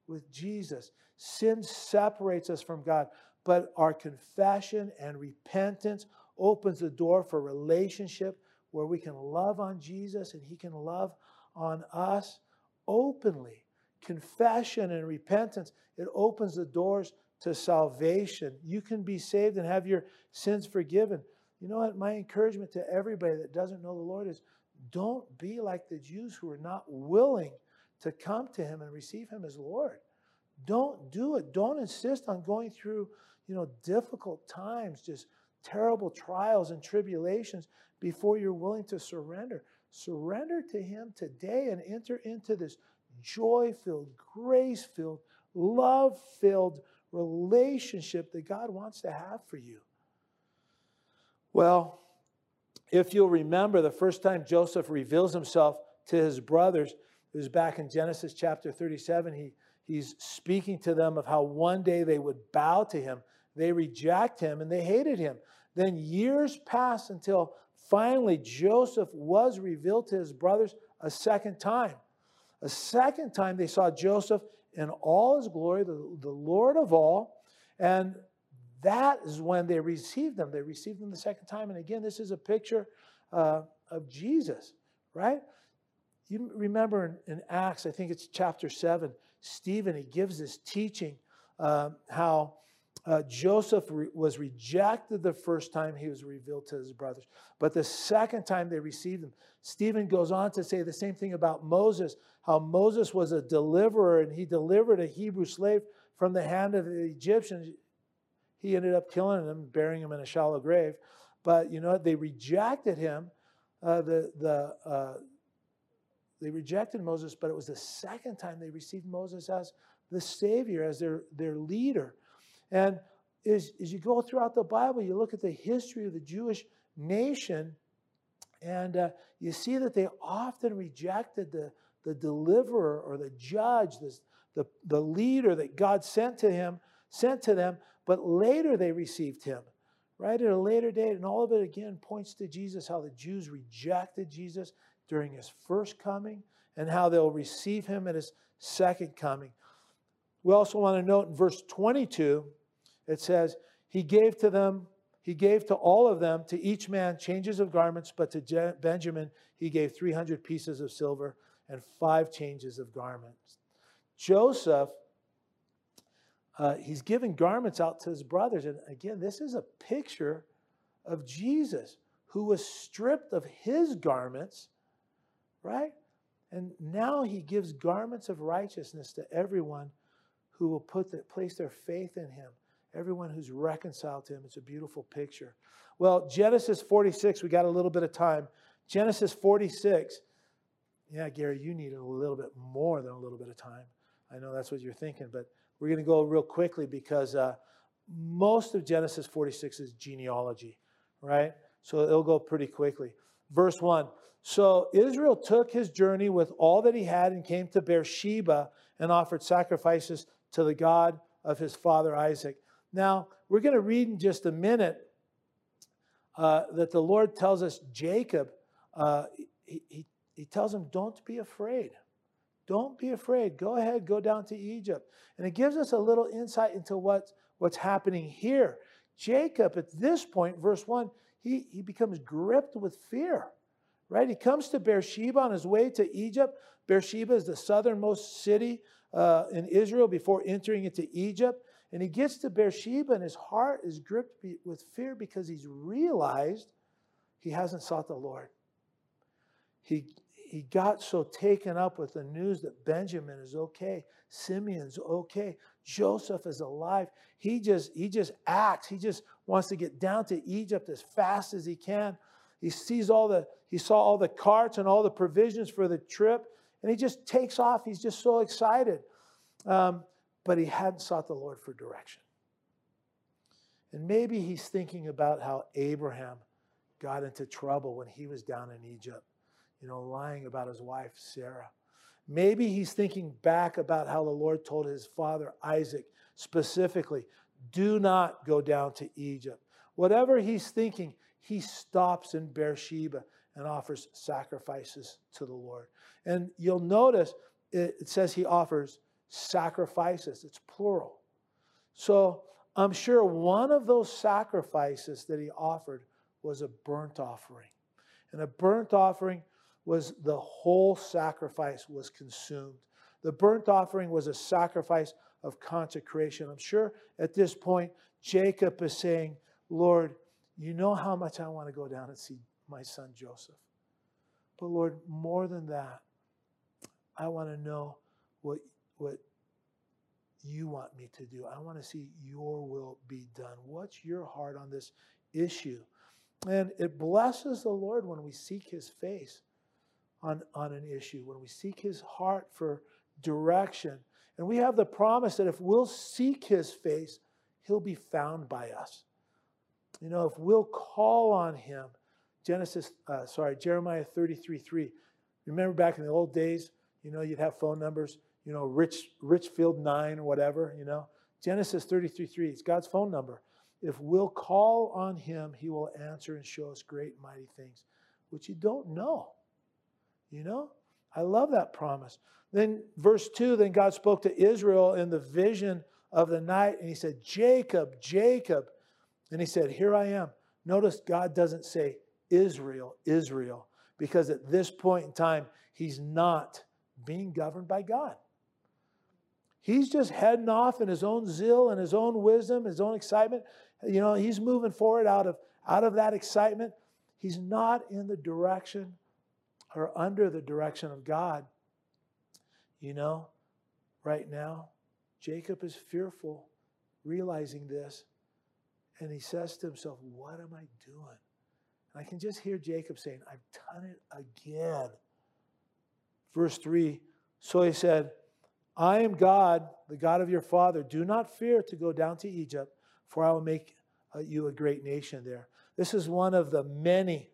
with Jesus. Sin separates us from God, but our confession and repentance opens the door for relationship where we can love on Jesus and he can love on us openly. Confession and repentance, it opens the doors to salvation. You can be saved and have your sins forgiven. You know what? My encouragement to everybody that doesn't know the Lord is don't be like the Jews who are not willing to come to him and receive him as Lord. Don't do it. Don't insist on going through, you know, difficult times, just terrible trials and tribulations before you're willing to surrender. Surrender to him today and enter into this joy-filled, grace-filled, love-filled relationship that God wants to have for you. Well, if you'll remember, the first time Joseph reveals himself to his brothers, it was back in Genesis chapter 37. He, he's speaking to them of how one day they would bow to him. They reject him and they hated him. Then years pass until finally Joseph was revealed to his brothers a second time. A second time they saw Joseph in all his glory, the, the Lord of all. And that is when they received them. They received them the second time. And again, this is a picture uh, of Jesus, right? You remember in, in, Acts, I think it's chapter 7, Stephen, he gives this teaching uh, how uh, Joseph re- was rejected the first time he was revealed to his brothers, but the second time they received him. Stephen goes on to say the same thing about Moses, how Moses was a deliverer and he delivered a Hebrew slave from the hand of the Egyptians. He ended up killing him, burying him in a shallow grave. But you know, they rejected him. Uh, the the uh, they rejected Moses, but it was the second time they received Moses as the Savior, as their, their leader. And as, as you go throughout the Bible, you look at the history of the Jewish nation, and uh, you see that they often rejected the, the deliverer or the judge, the, the leader that God sent to him, sent to them, but later they received him, right? At a later date. And all of it again points to Jesus, how the Jews rejected Jesus during his first coming and how they'll receive him at his second coming. We also want to note in verse 22, it says, He gave to them, He gave to all of them, to each man changes of garments, but to Benjamin He gave 300 pieces of silver and five changes of garments. Joseph uh, he's giving garments out to his brothers. And again, this is a picture of Jesus who was stripped of his garments, right? And now he gives garments of righteousness to everyone who will put the, place their faith in him, everyone who's reconciled to him. It's a beautiful picture. Well, Genesis 46, we got a little bit of time. Genesis 46, yeah, Gary, you need a little bit more than a little bit of time. I know that's what you're thinking, but we're going to go real quickly because uh, most of Genesis 46 is genealogy, right? So it'll go pretty quickly. Verse 1 So Israel took his journey with all that he had and came to Beersheba and offered sacrifices to the God of his father Isaac. Now, we're going to read in just a minute uh, that the Lord tells us Jacob, uh, he, he, he tells him, Don't be afraid. Don't be afraid. Go ahead, go down to Egypt. And it gives us a little insight into what, what's happening here. Jacob, at this point, verse 1, he, he becomes gripped with fear, right? He comes to Beersheba on his way to Egypt. Beersheba is the southernmost city uh, in Israel before entering into Egypt. And he gets to Beersheba, and his heart is gripped with fear because he's realized he hasn't sought the Lord. He, he got so taken up with the news that Benjamin is okay, Simeon's okay, Joseph is alive. He just he just acts. He just wants to get down to Egypt as fast as he can. he sees all the, he saw all the carts and all the provisions for the trip, and he just takes off. He's just so excited. Um, but he hadn't sought the Lord for direction. And maybe he's thinking about how Abraham got into trouble when he was down in Egypt, you know, lying about his wife, Sarah. Maybe he's thinking back about how the Lord told his father, Isaac, specifically, do not go down to Egypt. Whatever he's thinking, he stops in Beersheba and offers sacrifices to the Lord. And you'll notice it says he offers sacrifices, it's plural. So I'm sure one of those sacrifices that he offered was a burnt offering. And a burnt offering was the whole sacrifice was consumed. The burnt offering was a sacrifice of consecration. I'm sure at this point, Jacob is saying, Lord, you know how much I want to go down and see my son Joseph. But Lord, more than that, I want to know what, what you want me to do. I want to see your will be done. What's your heart on this issue? And it blesses the Lord when we seek his face on, on an issue, when we seek his heart for direction. And we have the promise that if we'll seek his face, he'll be found by us. You know, if we'll call on him, Genesis, uh, sorry, Jeremiah 33 3. Remember back in the old days, you know, you'd have phone numbers, you know, Rich, Richfield 9 or whatever, you know. Genesis 33 3, it's God's phone number. If we'll call on him, he will answer and show us great mighty things, which you don't know. You know? I love that promise. Then, verse 2 then God spoke to Israel in the vision of the night, and he said, Jacob, Jacob. And he said, Here I am. Notice God doesn't say Israel, Israel, because at this point in time, he's not being governed by God. He's just heading off in his own zeal and his own wisdom, his own excitement. You know, he's moving forward out of, out of that excitement. He's not in the direction or under the direction of God. You know, right now, Jacob is fearful, realizing this, and he says to himself, What am I doing? And I can just hear Jacob saying, I've done it again. Verse 3 So he said, I am God, the God of your father. Do not fear to go down to Egypt, for I will make uh, you a great nation there. This is one of the many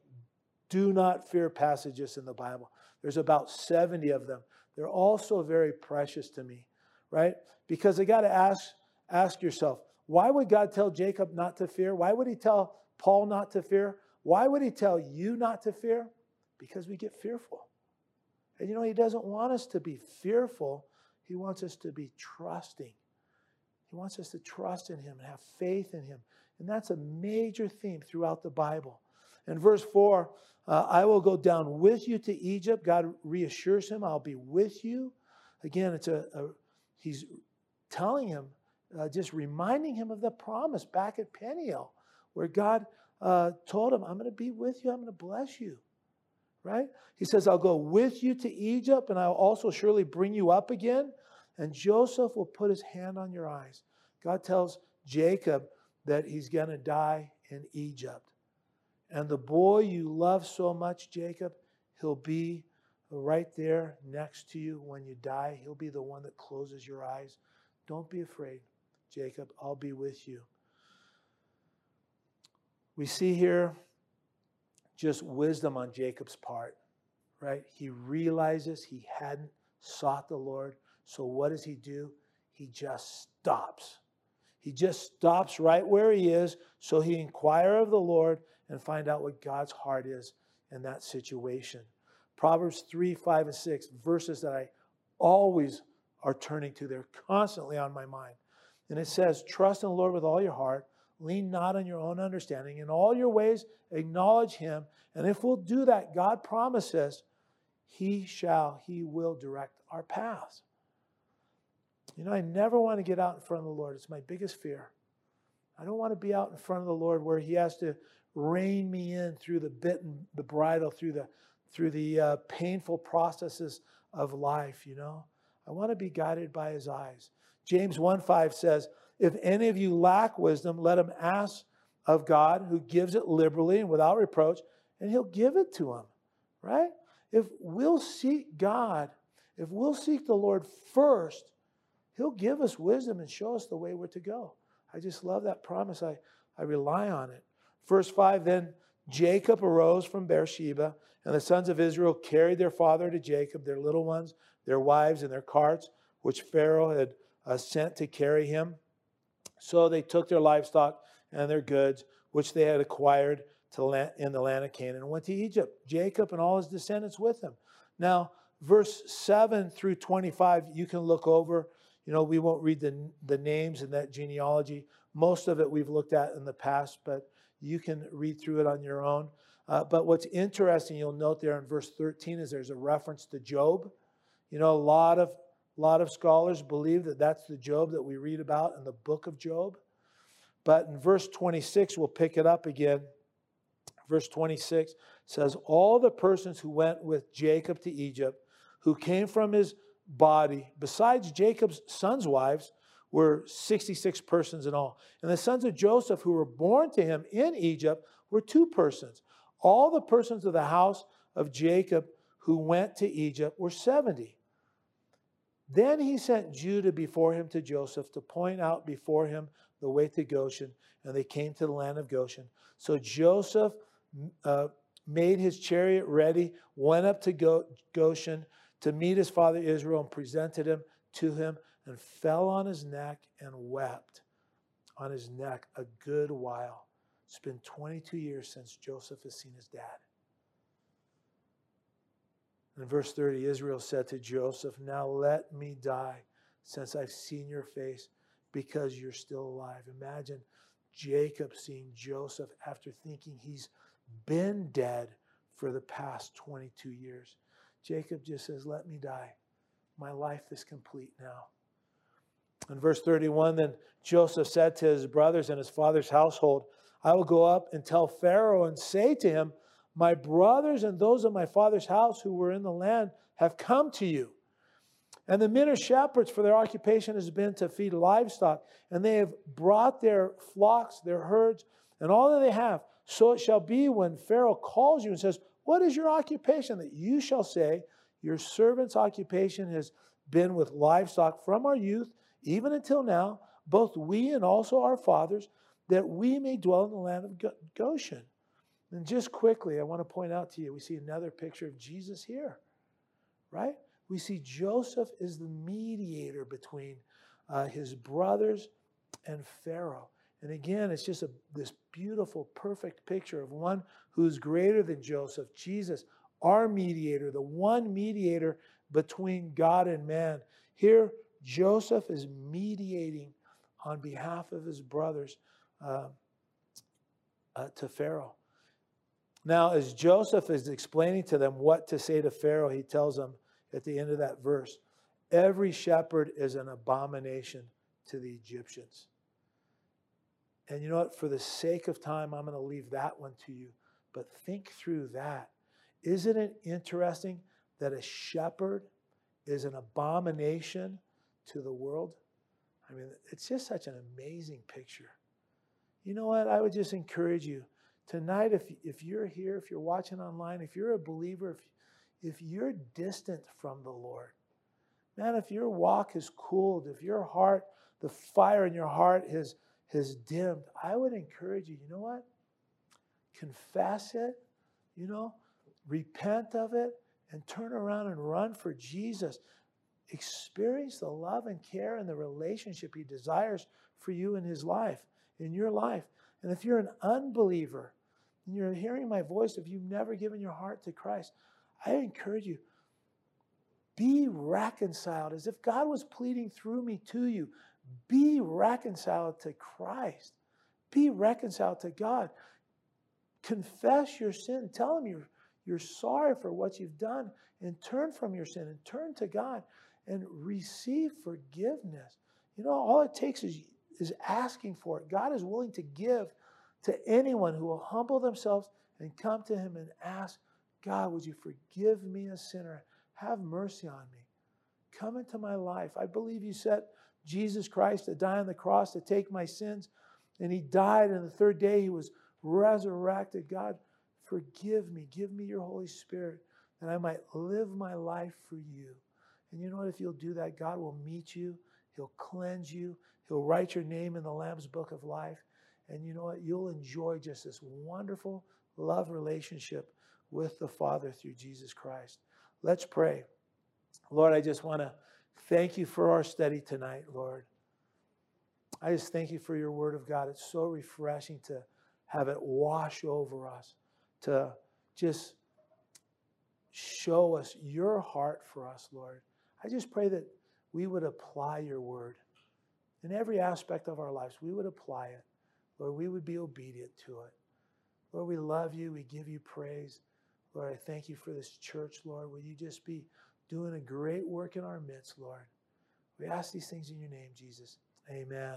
do not fear passages in the Bible. There's about 70 of them. They're also very precious to me, right? Because I got to ask, ask yourself, why would God tell Jacob not to fear? Why would he tell Paul not to fear? Why would he tell you not to fear? Because we get fearful. And you know, he doesn't want us to be fearful, he wants us to be trusting. He wants us to trust in him and have faith in him. And that's a major theme throughout the Bible. In verse 4, uh, I will go down with you to Egypt. God reassures him, I'll be with you. Again, it's a, a he's telling him, uh, just reminding him of the promise back at Peniel, where God uh, told him, I'm going to be with you, I'm going to bless you. Right? He says, I'll go with you to Egypt, and I'll also surely bring you up again, and Joseph will put his hand on your eyes. God tells Jacob that he's going to die in Egypt. And the boy you love so much, Jacob, he'll be right there next to you when you die. He'll be the one that closes your eyes. Don't be afraid, Jacob. I'll be with you. We see here just wisdom on Jacob's part, right? He realizes he hadn't sought the Lord. So what does he do? He just stops. He just stops right where he is. So he inquire of the Lord and find out what God's heart is in that situation. Proverbs 3, 5, and 6, verses that I always are turning to. They're constantly on my mind. And it says, Trust in the Lord with all your heart. Lean not on your own understanding. In all your ways, acknowledge him. And if we'll do that, God promises he shall, he will direct our paths. You know, I never want to get out in front of the Lord. It's my biggest fear. I don't want to be out in front of the Lord where he has to rein me in through the bit and the bridle, through the through the uh, painful processes of life. You know, I want to be guided by His eyes. James 1 5 says, If any of you lack wisdom, let him ask of God, who gives it liberally and without reproach, and He'll give it to him." right? If we'll seek God, if we'll seek the Lord first, He'll give us wisdom and show us the way we're to go. I just love that promise. I, I rely on it. Verse 5 Then Jacob arose from Beersheba, and the sons of Israel carried their father to Jacob, their little ones, their wives, and their carts, which Pharaoh had uh, sent to carry him. So they took their livestock and their goods, which they had acquired land, in the land of Canaan, and went to Egypt. Jacob and all his descendants with him. Now, verse 7 through 25, you can look over. You know, we won't read the, the names in that genealogy. Most of it we've looked at in the past, but you can read through it on your own. Uh, but what's interesting, you'll note there in verse 13, is there's a reference to Job. You know, a lot of, lot of scholars believe that that's the Job that we read about in the book of Job. But in verse 26, we'll pick it up again. Verse 26 says, All the persons who went with Jacob to Egypt, who came from his body, besides Jacob's sons' wives, were 66 persons in all. And the sons of Joseph who were born to him in Egypt were two persons. All the persons of the house of Jacob who went to Egypt were 70. Then he sent Judah before him to Joseph to point out before him the way to Goshen, and they came to the land of Goshen. So Joseph uh, made his chariot ready, went up to Goshen to meet his father Israel, and presented him to him and fell on his neck and wept on his neck a good while. It's been 22 years since Joseph has seen his dad. In verse 30, Israel said to Joseph, Now let me die, since I've seen your face, because you're still alive. Imagine Jacob seeing Joseph after thinking he's been dead for the past 22 years. Jacob just says, Let me die. My life is complete now. In verse 31, then Joseph said to his brothers and his father's household, I will go up and tell Pharaoh and say to him, My brothers and those of my father's house who were in the land have come to you. And the men are shepherds, for their occupation has been to feed livestock. And they have brought their flocks, their herds, and all that they have. So it shall be when Pharaoh calls you and says, What is your occupation? That you shall say, Your servant's occupation has been with livestock from our youth even until now, both we and also our fathers, that we may dwell in the land of Goshen. And just quickly, I want to point out to you, we see another picture of Jesus here, right? We see Joseph is the mediator between uh, his brothers and Pharaoh. And again, it's just a, this beautiful, perfect picture of one who's greater than Joseph, Jesus, our mediator, the one mediator between God and man. Here, Joseph is mediating on behalf of his brothers uh, uh, to Pharaoh. Now, as Joseph is explaining to them what to say to Pharaoh, he tells them at the end of that verse every shepherd is an abomination to the Egyptians. And you know what? For the sake of time, I'm going to leave that one to you. But think through that. Isn't it interesting that a shepherd is an abomination to the world. I mean, it's just such an amazing picture. You know what? I would just encourage you tonight, if, if you're here, if you're watching online, if you're a believer, if, if you're distant from the Lord, man, if your walk has cooled, if your heart, the fire in your heart has, has dimmed, I would encourage you, you know what? Confess it, you know, repent of it, and turn around and run for Jesus experience the love and care and the relationship He desires for you in His life, in your life. And if you're an unbeliever and you're hearing my voice, if you've never given your heart to Christ, I encourage you be reconciled as if God was pleading through me to you. Be reconciled to Christ. Be reconciled to God. Confess your sin. Tell Him you're, you're sorry for what you've done and turn from your sin and turn to God and receive forgiveness. You know, all it takes is, is asking for it. God is willing to give to anyone who will humble themselves and come to Him and ask, God, would you forgive me a sinner? Have mercy on me. Come into my life. I believe you set Jesus Christ to die on the cross to take my sins, and He died, and the third day He was resurrected. God, Forgive me. Give me your Holy Spirit that I might live my life for you. And you know what? If you'll do that, God will meet you, He'll cleanse you, He'll write your name in the Lamb's book of life. And you know what? You'll enjoy just this wonderful love relationship with the Father through Jesus Christ. Let's pray. Lord, I just want to thank you for our study tonight, Lord. I just thank you for your word of God. It's so refreshing to have it wash over us, to just show us your heart for us, Lord. I just pray that we would apply your word in every aspect of our lives. We would apply it. Lord, we would be obedient to it. Lord, we love you. We give you praise. Lord, I thank you for this church, Lord. Will you just be doing a great work in our midst, Lord? We ask these things in your name, Jesus. Amen.